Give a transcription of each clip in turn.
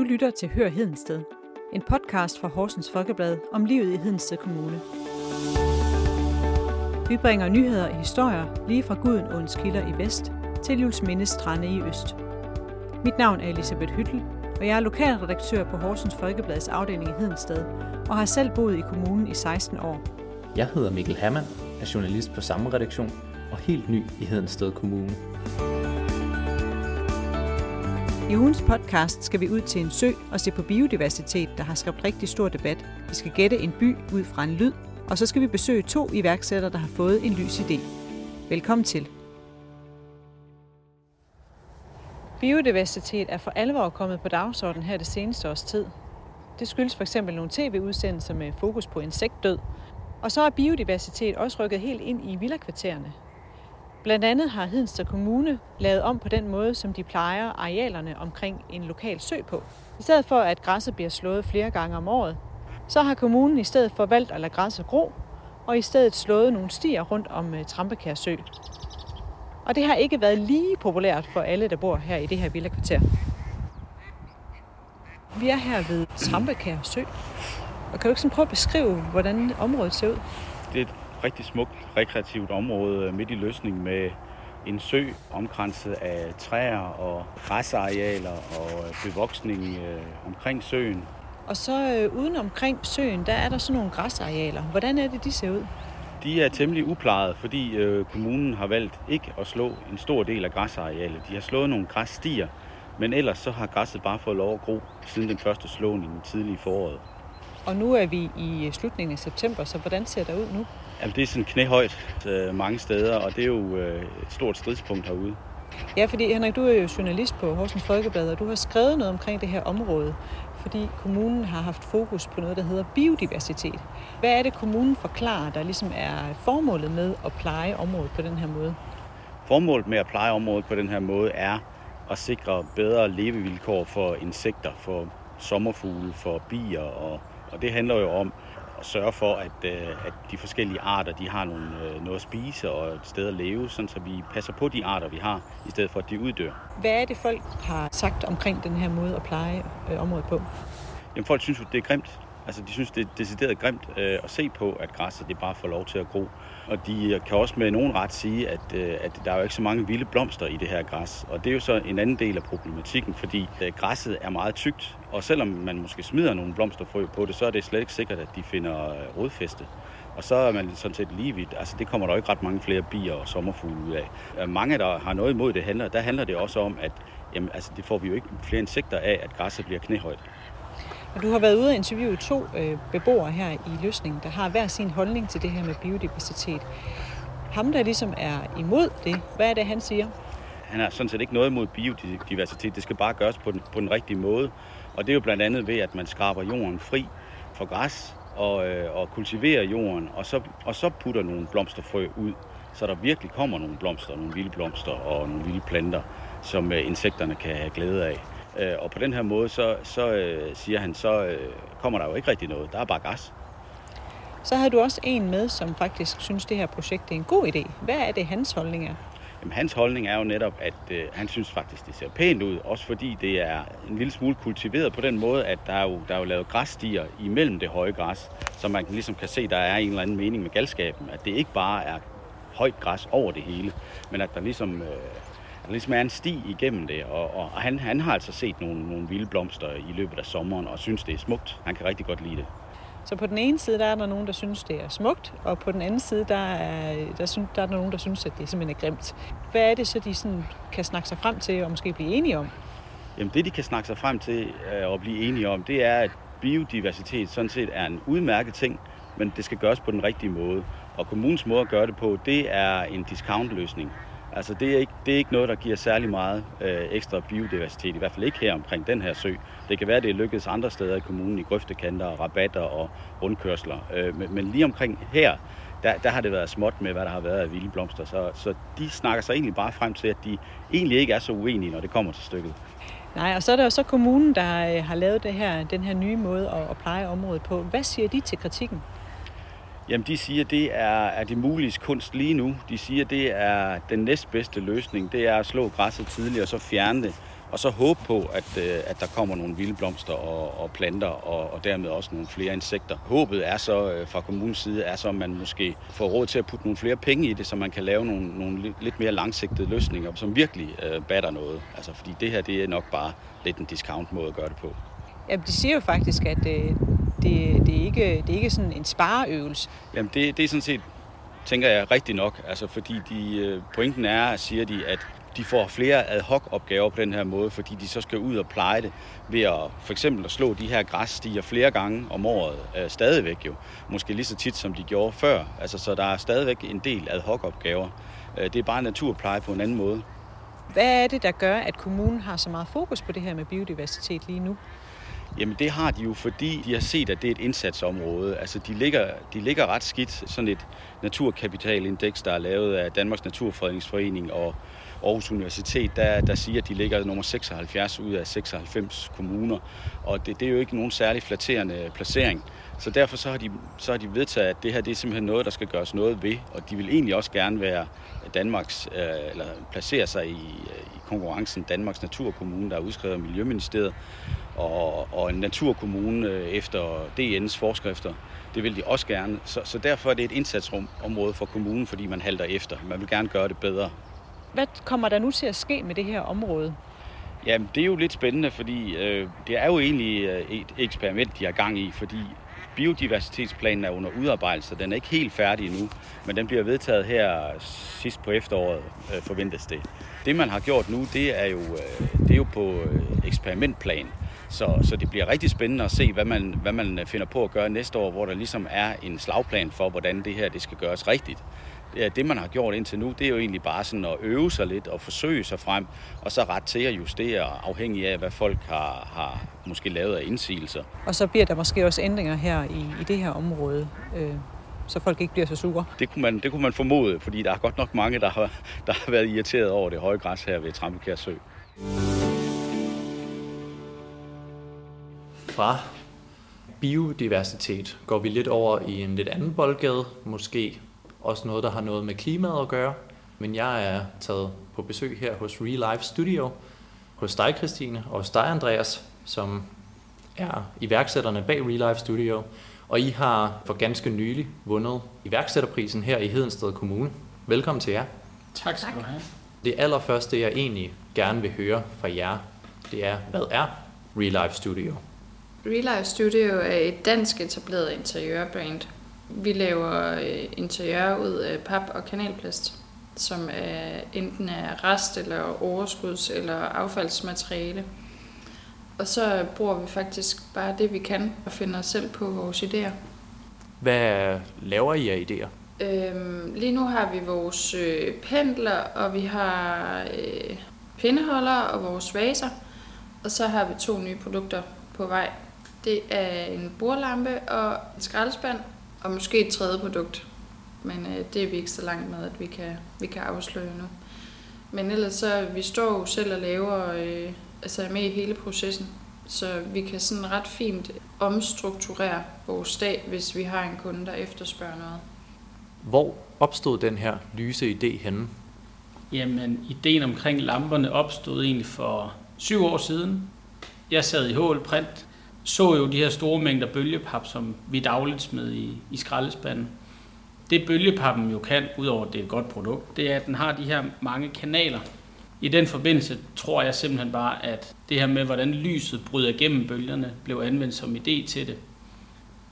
Du lytter til Hør Hedensted, en podcast fra Horsens Folkeblad om livet i Hedensted Kommune. Vi bringer nyheder og historier lige fra Gudenåens kilder i vest til Jules strande i øst. Mit navn er Elisabeth Hyttel, og jeg er lokalredaktør på Horsens Folkeblads afdeling i Hedensted og har selv boet i kommunen i 16 år. Jeg hedder Mikkel Hammann, er journalist på samme redaktion og helt ny i Hedensted Kommune. I ugens podcast skal vi ud til en sø og se på biodiversitet, der har skabt rigtig stor debat. Vi skal gætte en by ud fra en lyd, og så skal vi besøge to iværksættere, der har fået en lys idé. Velkommen til. Biodiversitet er for alvor kommet på dagsordenen her det seneste års tid. Det skyldes for eksempel nogle tv-udsendelser med fokus på insektdød. Og så er biodiversitet også rykket helt ind i villakvartererne. Blandt andet har Hedensted Kommune lavet om på den måde, som de plejer arealerne omkring en lokal sø på. I stedet for, at græsset bliver slået flere gange om året, så har kommunen i stedet for valgt at lade græsset gro, og i stedet slået nogle stier rundt om øh, Trampekær Sø. Og det har ikke været lige populært for alle, der bor her i det her villakvarter. Vi er her ved Trampekær Sø. Og kan du ikke sådan prøve at beskrive, hvordan området ser ud? Det er et rigtig smukt rekreativt område midt i løsning med en sø omkranset af træer og græsarealer og bevoksning øh, omkring søen. Og så øh, uden omkring søen, der er der sådan nogle græsarealer. Hvordan er det, de ser ud? De er temmelig uplejede, fordi øh, kommunen har valgt ikke at slå en stor del af græsarealet. De har slået nogle græsstier, men ellers så har græsset bare fået lov at gro siden den første slåning i tidlige foråret. Og nu er vi i slutningen af september, så hvordan ser det ud nu? Jamen, det er sådan knæhøjt øh, mange steder, og det er jo øh, et stort stridspunkt herude. Ja, fordi Henrik, du er jo journalist på Horsens Folkeblad, og du har skrevet noget omkring det her område, fordi kommunen har haft fokus på noget, der hedder biodiversitet. Hvad er det, kommunen forklarer, der ligesom er formålet med at pleje området på den her måde? Formålet med at pleje området på den her måde er at sikre bedre levevilkår for insekter, for sommerfugle, for bier, og, og det handler jo om at sørge for, at, øh, at de forskellige arter de har nogle, øh, noget at spise og et sted at leve, sådan så vi passer på de arter, vi har, i stedet for at de uddør. Hvad er det, folk har sagt omkring den her måde at pleje øh, området på? Jamen, folk synes jo, det er grimt. Altså, de synes, det er decideret grimt øh, at se på, at græsset det bare får lov til at gro. Og de øh, kan også med nogen ret sige, at, øh, at der er jo ikke så mange vilde blomster i det her græs. Og det er jo så en anden del af problematikken, fordi øh, græsset er meget tykt. Og selvom man måske smider nogle blomsterfrø på det, så er det slet ikke sikkert, at de finder øh, rodfæste. Og så er man sådan set lige vidt. Altså, det kommer der jo ikke ret mange flere bier og sommerfugle ud af. Øh, mange, der har noget imod det, handler, der handler det også om, at jamen, altså, det får vi jo ikke flere insekter af, at græsset bliver knæhøjt. Og du har været ude og interviewe to øh, beboere her i løsningen, der har hver sin holdning til det her med biodiversitet. Ham, der ligesom er imod det, hvad er det, han siger? Han har sådan set ikke noget imod biodiversitet. Det skal bare gøres på den, på den rigtige måde. Og det er jo blandt andet ved, at man skraber jorden fri for græs og, øh, og kultiverer jorden, og så, og så putter nogle blomsterfrø ud, så der virkelig kommer nogle blomster, nogle vilde blomster og nogle vilde planter, som øh, insekterne kan have glæde af. Øh, og på den her måde, så, så øh, siger han, så øh, kommer der jo ikke rigtig noget. Der er bare gas. Så har du også en med, som faktisk synes, det her projekt er en god idé. Hvad er det, hans holdning er? Jamen, hans holdning er jo netop, at øh, han synes faktisk, det ser pænt ud. Også fordi det er en lille smule kultiveret på den måde, at der er jo, der er jo lavet græsstier imellem det høje græs. Så man ligesom kan se, der er en eller anden mening med galskaben. At det ikke bare er højt græs over det hele, men at der ligesom... Øh, der ligesom er en sti igennem det, og, og, og han, han har altså set nogle, nogle vilde blomster i løbet af sommeren, og synes, det er smukt. Han kan rigtig godt lide det. Så på den ene side, der er der nogen, der synes, det er smukt, og på den anden side, der er der, synes, der, er der nogen, der synes, at det simpelthen er grimt. Hvad er det så, de sådan kan snakke sig frem til og måske blive enige om? Jamen det, de kan snakke sig frem til øh, og blive enige om, det er, at biodiversitet sådan set er en udmærket ting, men det skal gøres på den rigtige måde. Og kommunens måde at gøre det på, det er en discountløsning. Altså det er, ikke, det er ikke noget, der giver særlig meget øh, ekstra biodiversitet, i hvert fald ikke her omkring den her sø. Det kan være, det er lykkedes andre steder i kommunen, i grøftekanter, rabatter og rundkørsler. Øh, men, men lige omkring her, der, der har det været småt med, hvad der har været af vilde blomster. Så, så de snakker sig egentlig bare frem til, at de egentlig ikke er så uenige, når det kommer til stykket. Nej, og så er der jo så kommunen, der øh, har lavet det her, den her nye måde at, at pleje området på. Hvad siger de til kritikken? Jamen, de siger, det er, er det muliges kunst lige nu. De siger, det er den næstbedste løsning. Det er at slå græsset tidligt og så fjerne det. og så håbe på, at, øh, at der kommer nogle vilde blomster og, og planter, og, og dermed også nogle flere insekter. Håbet er så øh, fra kommunens side, er så, at man måske får råd til at putte nogle flere penge i det, så man kan lave nogle, nogle lidt mere langsigtede løsninger, som virkelig øh, batter noget. Altså, fordi det her, det er nok bare lidt en discount måde at gøre det på. Ja, de siger jo faktisk, at øh, det, det, er ikke, det er ikke sådan en spareøvelse. Jamen, det, det er sådan set, tænker jeg, rigtigt nok. Altså, fordi de, øh, pointen er, siger de, at de får flere ad hoc opgaver på den her måde, fordi de så skal ud og pleje det ved at for eksempel at slå de her græsstiger flere gange om året, øh, stadigvæk jo. Måske lige så tit, som de gjorde før. Altså, så der er stadigvæk en del ad hoc opgaver. Øh, det er bare naturpleje på en anden måde. Hvad er det, der gør, at kommunen har så meget fokus på det her med biodiversitet lige nu? Jamen det har de jo, fordi de har set, at det er et indsatsområde. Altså de ligger, de ligger ret skidt. Sådan et naturkapitalindeks, der er lavet af Danmarks Naturfredningsforening og Aarhus Universitet, der, der siger, at de ligger nummer 76 ud af 96 kommuner. Og det, det er jo ikke nogen særlig flatterende placering. Så derfor så har, de, så har de vedtaget, at det her det er simpelthen noget, der skal gøres noget ved. Og de vil egentlig også gerne være Danmarks, øh, eller placere sig i, øh, i konkurrencen Danmarks Naturkommune, der er udskrevet af Miljøministeriet, og, og en naturkommune øh, efter DN's forskrifter. Det vil de også gerne. Så, så derfor er det et indsatsrum område for kommunen, fordi man halter efter. Man vil gerne gøre det bedre. Hvad kommer der nu til at ske med det her område? Jamen, det er jo lidt spændende, fordi øh, det er jo egentlig øh, et eksperiment, de har gang i, fordi biodiversitetsplanen er under udarbejdelse. Den er ikke helt færdig endnu, men den bliver vedtaget her sidst på efteråret, øh, forventes det. Det, man har gjort nu, det er jo, øh, det er jo på øh, eksperimentplan. Så, så det bliver rigtig spændende at se, hvad man, hvad man finder på at gøre næste år, hvor der ligesom er en slagplan for, hvordan det her det skal gøres rigtigt. Ja, det, man har gjort indtil nu, det er jo egentlig bare sådan at øve sig lidt og forsøge sig frem, og så ret til at justere, afhængig af, hvad folk har, har måske lavet af indsigelser. Og så bliver der måske også ændringer her i, i det her område, øh, så folk ikke bliver så sure. Det kunne, man, det kunne man formode, fordi der er godt nok mange, der har, der har været irriteret over det høje græs her ved Trampelkær Sø. Fra biodiversitet går vi lidt over i en lidt anden boldgade, måske også noget, der har noget med klimaet at gøre. Men jeg er taget på besøg her hos Real Life Studio, hos dig Christine, og hos dig Andreas, som er iværksætterne bag Real Life Studio. Og I har for ganske nylig vundet iværksætterprisen her i Hedensted Kommune. Velkommen til jer. Tak skal du have. Det allerførste, jeg egentlig gerne vil høre fra jer, det er, hvad er Real Life Studio? Real Life Studio er et dansk etableret interiørbrand. Vi laver øh, interiør ud af pap og kanalplast, som er enten er rest eller overskuds eller affaldsmateriale. Og så bruger vi faktisk bare det, vi kan, og finder os selv på vores idéer. Hvad laver I af idéer? Øhm, lige nu har vi vores øh, pendler, og vi har øh, pindeholder og vores vaser. Og så har vi to nye produkter på vej. Det er en bordlampe og en skraldespand, og måske et tredje produkt. Men øh, det er vi ikke så langt med, at vi kan, vi kan afsløre nu. Men ellers så, vi står jo selv og laver, øh, altså er med i hele processen. Så vi kan sådan ret fint omstrukturere vores dag, hvis vi har en kunde, der efterspørger noget. Hvor opstod den her lyse idé henne? Jamen, ideen omkring lamperne opstod egentlig for syv år siden. Jeg sad i HL Print, så jo de her store mængder bølgepap, som vi dagligt smed i, i skraldespanden. Det bølgepappen jo kan, udover at det er et godt produkt, det er, at den har de her mange kanaler. I den forbindelse tror jeg simpelthen bare, at det her med, hvordan lyset bryder gennem bølgerne, blev anvendt som idé til det.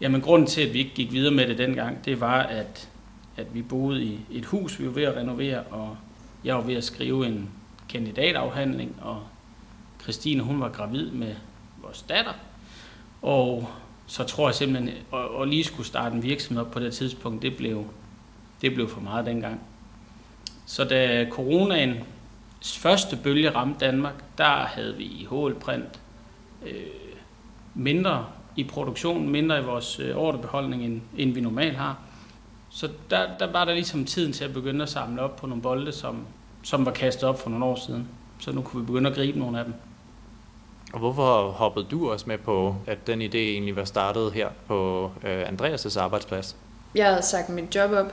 Jamen, grunden til, at vi ikke gik videre med det dengang, det var, at, at vi boede i et hus, vi var ved at renovere, og jeg var ved at skrive en kandidatafhandling, og Christine, hun var gravid med vores datter. Og så tror jeg simpelthen, at, at lige skulle starte en virksomhed op på det tidspunkt, det blev, det blev for meget dengang. Så da coronaen første bølge ramte Danmark, der havde vi i HL Print øh, mindre i produktion, mindre i vores øh, ordrebeholdning, end, end vi normalt har. Så der, der var der ligesom tiden til at begynde at samle op på nogle bolde, som, som var kastet op for nogle år siden. Så nu kunne vi begynde at gribe nogle af dem. Og hvorfor hoppede du også med på, at den idé egentlig var startet her på øh, Andreas' arbejdsplads? Jeg havde sagt mit job op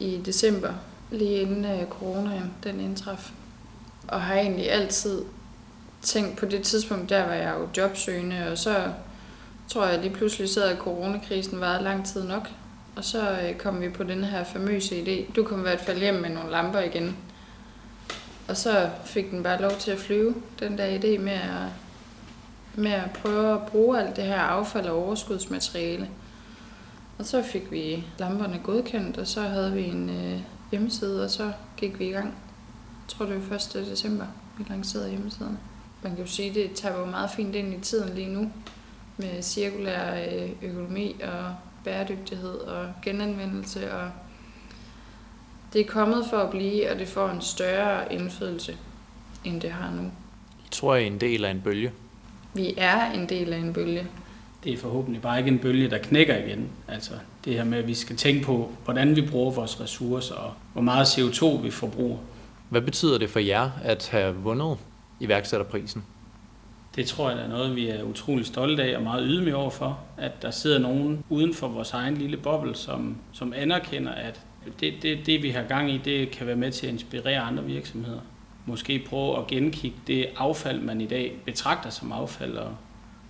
i december, lige inden øh, coronaen den indtraf. Og har egentlig altid tænkt på det tidspunkt, der var jeg jo jobsøgende, og så tror jeg lige pludselig sad, at coronakrisen varede lang tid nok. Og så øh, kom vi på den her famøse idé. Du kom i hvert fald hjem med nogle lamper igen. Og så fik den bare lov til at flyve, den der idé med at, med at prøve at bruge alt det her affald og overskudsmateriale. Og så fik vi lamperne godkendt, og så havde vi en øh, hjemmeside, og så gik vi i gang. Jeg tror, det var 1. december, vi lancerede hjemmesiden. Man kan jo sige, at det tager jo meget fint ind i tiden lige nu, med cirkulær øh, økonomi og bæredygtighed og genanvendelse. Og det er kommet for at blive, og det får en større indflydelse, end det har nu. Jeg tror, I er en del af en bølge? Vi er en del af en bølge. Det er forhåbentlig bare ikke en bølge, der knækker igen. Altså det her med, at vi skal tænke på, hvordan vi bruger vores ressourcer, og hvor meget CO2 vi forbruger. Hvad betyder det for jer at have vundet iværksætterprisen? Det tror jeg er noget, vi er utrolig stolte af og meget ydmyge over for, at der sidder nogen uden for vores egen lille boble, som, som anerkender, at det, det, det, vi har gang i, det kan være med til at inspirere andre virksomheder. Måske prøve at genkigge det affald, man i dag betragter som affald, og,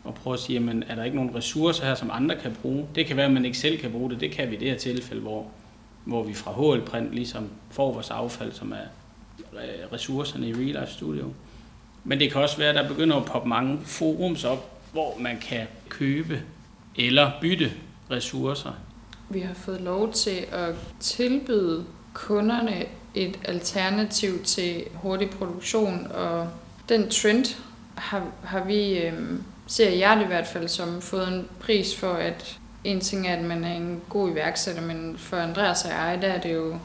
og prøve at sige, jamen, er der ikke nogen ressourcer her, som andre kan bruge? Det kan være, at man ikke selv kan bruge det. Det kan vi i det her tilfælde, hvor, hvor vi fra HL Print ligesom får vores affald, som er øh, ressourcerne i Real Life Studio. Men det kan også være, at der begynder at poppe mange forums op, hvor man kan købe eller bytte ressourcer. Vi har fået lov til at tilbyde kunderne et alternativ til hurtig produktion, og den trend har, har vi, øh, ser jeg det i hvert fald, som fået en pris for, at en ting er, at man er en god iværksætter, men for Andreas og jeg, der er det jo,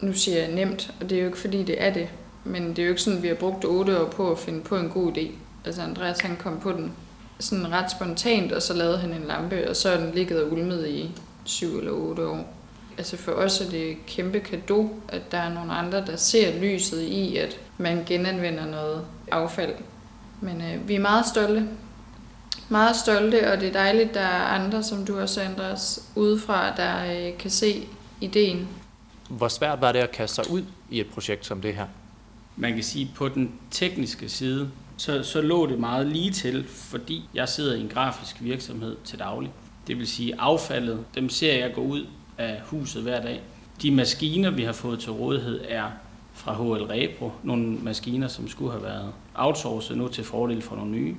nu siger jeg nemt, og det er jo ikke fordi, det er det, men det er jo ikke sådan, at vi har brugt otte år på at finde på en god idé. Altså Andreas han kom på den sådan ret spontant, og så lavede han en lampe, og så er den ligget og ulmet i syv eller otte år. Altså for os er det et kæmpe kado, at der er nogle andre, der ser lyset i, at man genanvender noget affald. Men øh, vi er meget stolte. Meget stolte, og det er dejligt, at der er andre, som du også, Andreas, udefra, der øh, kan se ideen. Hvor svært var det at kaste sig ud i et projekt som det her? Man kan sige, på den tekniske side, så, så lå det meget lige til, fordi jeg sidder i en grafisk virksomhed til daglig. Det vil sige, affaldet, dem ser jeg gå ud af huset hver dag. De maskiner, vi har fået til rådighed, er fra HL Repro. Nogle maskiner, som skulle have været outsourcet nu til fordel for nogle nye.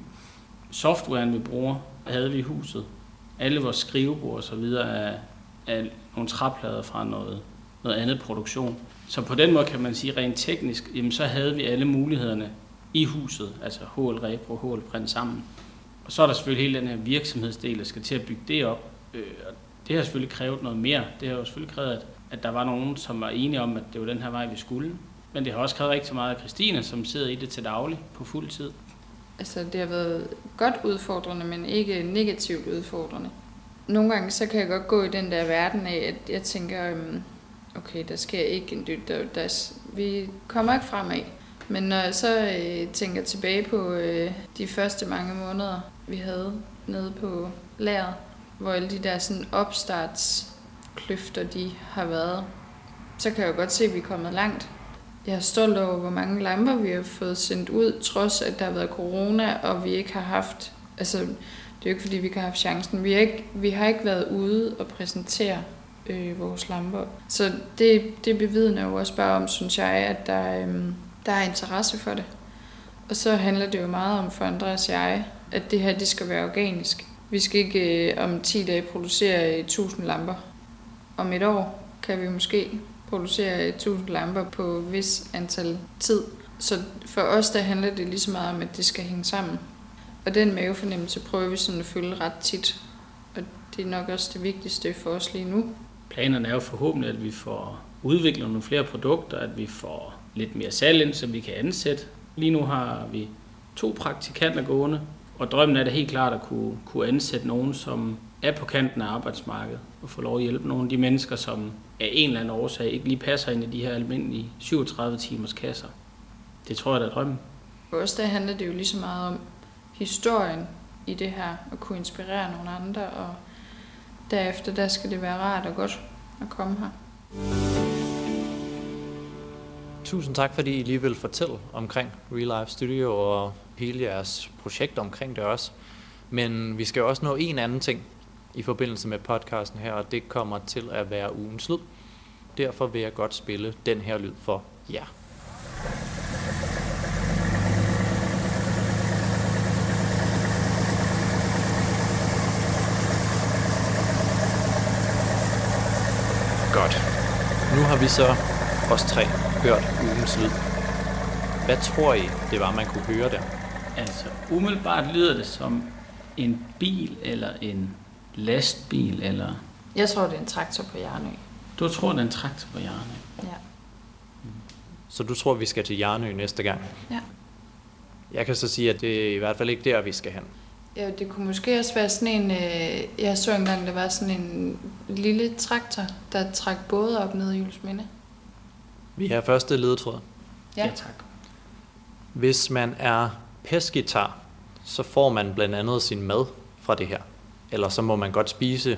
Softwaren, vi bruger, havde vi i huset. Alle vores skrivebord og så videre er, er nogle træplader fra noget, noget andet produktion. Så på den måde kan man sige rent teknisk, jamen så havde vi alle mulighederne i huset, altså HL Repro, HL Print sammen. Og så er der selvfølgelig hele den her virksomhedsdel, der skal til at bygge det op. Øh, det har selvfølgelig krævet noget mere. Det har jo selvfølgelig krævet, at, at der var nogen, som var enige om, at det var den her vej, vi skulle. Men det har også krævet rigtig meget af Christine, som sidder i det til daglig på fuld tid. Altså, det har været godt udfordrende, men ikke negativt udfordrende. Nogle gange, så kan jeg godt gå i den der verden af, at jeg tænker, øhm, okay, der sker ikke en dyt, der, der, vi kommer ikke fremad. Men når jeg så øh, tænker tilbage på øh, de første mange måneder, vi havde nede på lageret, hvor alle de der sådan opstartskløfter, de har været, så kan jeg jo godt se, at vi er kommet langt. Jeg er stolt over, hvor mange lamper vi har fået sendt ud, trods at der har været corona, og vi ikke har haft, altså det er jo ikke fordi, vi ikke har haft chancen. Vi har ikke, vi har ikke været ude og præsentere øh, vores lamper. Så det, det bevidner jo også bare om, synes jeg, at der, øh, der er interesse for det. Og så handler det jo meget om for Andreas og jeg, at det her det skal være organisk. Vi skal ikke øh, om 10 dage producere øh, 1000 lamper. Om et år kan vi måske producere øh, 1000 lamper på vis antal tid. Så for os der handler det lige så meget om, at det skal hænge sammen. Og den mavefornemmelse prøver vi sådan at følge ret tit. Og det er nok også det vigtigste for os lige nu. Planerne er jo forhåbentlig, at vi får udviklet nogle flere produkter, at vi får lidt mere salg ind, så vi kan ansætte. Lige nu har vi to praktikanter gående, og drømmen er det helt klart at kunne, kunne ansætte nogen, som er på kanten af arbejdsmarkedet, og få lov at hjælpe nogle af de mennesker, som af en eller anden årsag ikke lige passer ind i de her almindelige 37 timers kasser. Det tror jeg, der er drømmen. For os der handler det jo lige så meget om historien i det her, at kunne inspirere nogle andre, og derefter der skal det være rart og godt at komme her. Tusind tak, fordi I lige vil fortælle omkring Real Life Studio og hele jeres projekt omkring det også. Men vi skal jo også nå en anden ting i forbindelse med podcasten her, og det kommer til at være ugens lyd. Derfor vil jeg godt spille den her lyd for jer. Godt. Nu har vi så os tre hørt ugens lyd. Hvad tror I, det var, man kunne høre der? Altså, umiddelbart lyder det som en bil eller en lastbil, eller... Jeg tror, det er en traktor på Jarnø. Du tror, det er en traktor på hjørnet. Ja. Så du tror, vi skal til Jarnø næste gang? Ja. Jeg kan så sige, at det er i hvert fald ikke der, vi skal hen. Ja, det kunne måske også være sådan en... Øh, jeg så engang, der var sådan en lille traktor, der trak både op ned i Julesminde. Vi har første ledetråd. Ja. ja tak. Hvis man er pesketar, så får man blandt andet sin mad fra det her. Eller så må man godt spise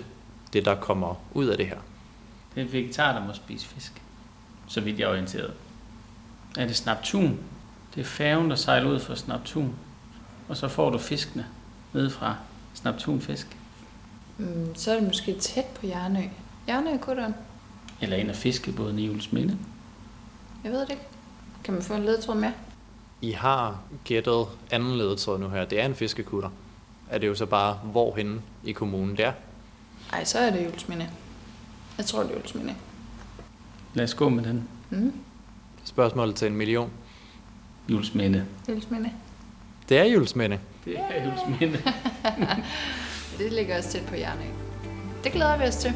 det, der kommer ud af det her. Det er en vegetar, der må spise fisk. Så vidt jeg er orienteret. Er det snaptun? Det er færgen, der sejler ud fra snaptun. Og så får du fiskene ned fra snaptunfisk. Mm, så er det måske tæt på Jarnø. Jarnø kutteren. Eller en af fiskebådene i Ulsminde. Jeg ved det ikke. Kan man få en ledtråd med? I har gættet anden ledetråd nu her. Det er en fiskekutter. Er det jo så bare, hvorhenne i kommunen der? Ej, så er det Julesminde. Jeg tror, det er Julesminde. Lad os gå med den. Mm. Spørgsmålet til en million. Julesminde. Julesminde. Det er julesmænde. Det er Julesminde. Det ligger også tæt på Jarnø. Det glæder vi os til.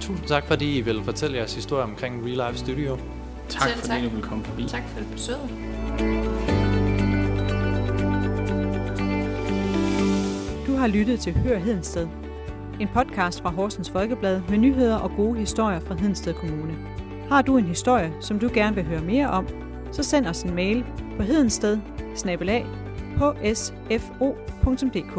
Tusind tak, fordi I vil fortælle jeres historie omkring Real Life Studio. tak Selv fordi tak. du vil komme forbi. Tak for besøget. Du har lyttet til Hør Hedensted. En podcast fra Horsens Folkeblad med nyheder og gode historier fra Hedensted Kommune. Har du en historie, som du gerne vil høre mere om, så send os en mail på hedensted hsfo.dk.